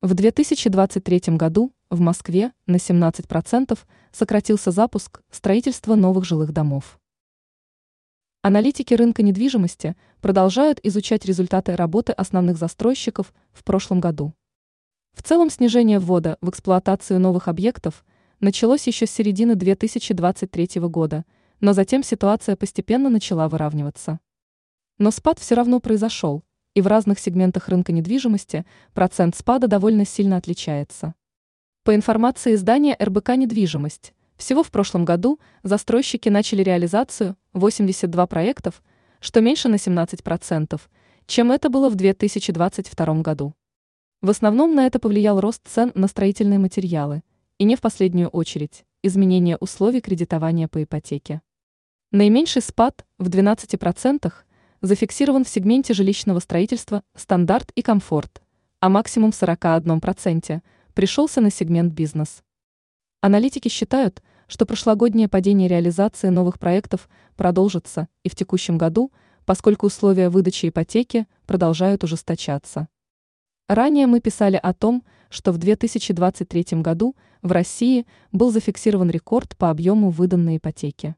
В 2023 году в Москве на 17% сократился запуск строительства новых жилых домов. Аналитики рынка недвижимости продолжают изучать результаты работы основных застройщиков в прошлом году. В целом снижение ввода в эксплуатацию новых объектов началось еще с середины 2023 года, но затем ситуация постепенно начала выравниваться. Но спад все равно произошел, и в разных сегментах рынка недвижимости процент спада довольно сильно отличается. По информации издания РБК «Недвижимость», всего в прошлом году застройщики начали реализацию 82 проектов, что меньше на 17%, чем это было в 2022 году. В основном на это повлиял рост цен на строительные материалы, и не в последнюю очередь, изменение условий кредитования по ипотеке. Наименьший спад в 12% зафиксирован в сегменте жилищного строительства «Стандарт» и «Комфорт», а максимум в 41% пришелся на сегмент «Бизнес». Аналитики считают, что прошлогоднее падение реализации новых проектов продолжится и в текущем году, поскольку условия выдачи ипотеки продолжают ужесточаться. Ранее мы писали о том, что в 2023 году в России был зафиксирован рекорд по объему выданной ипотеки.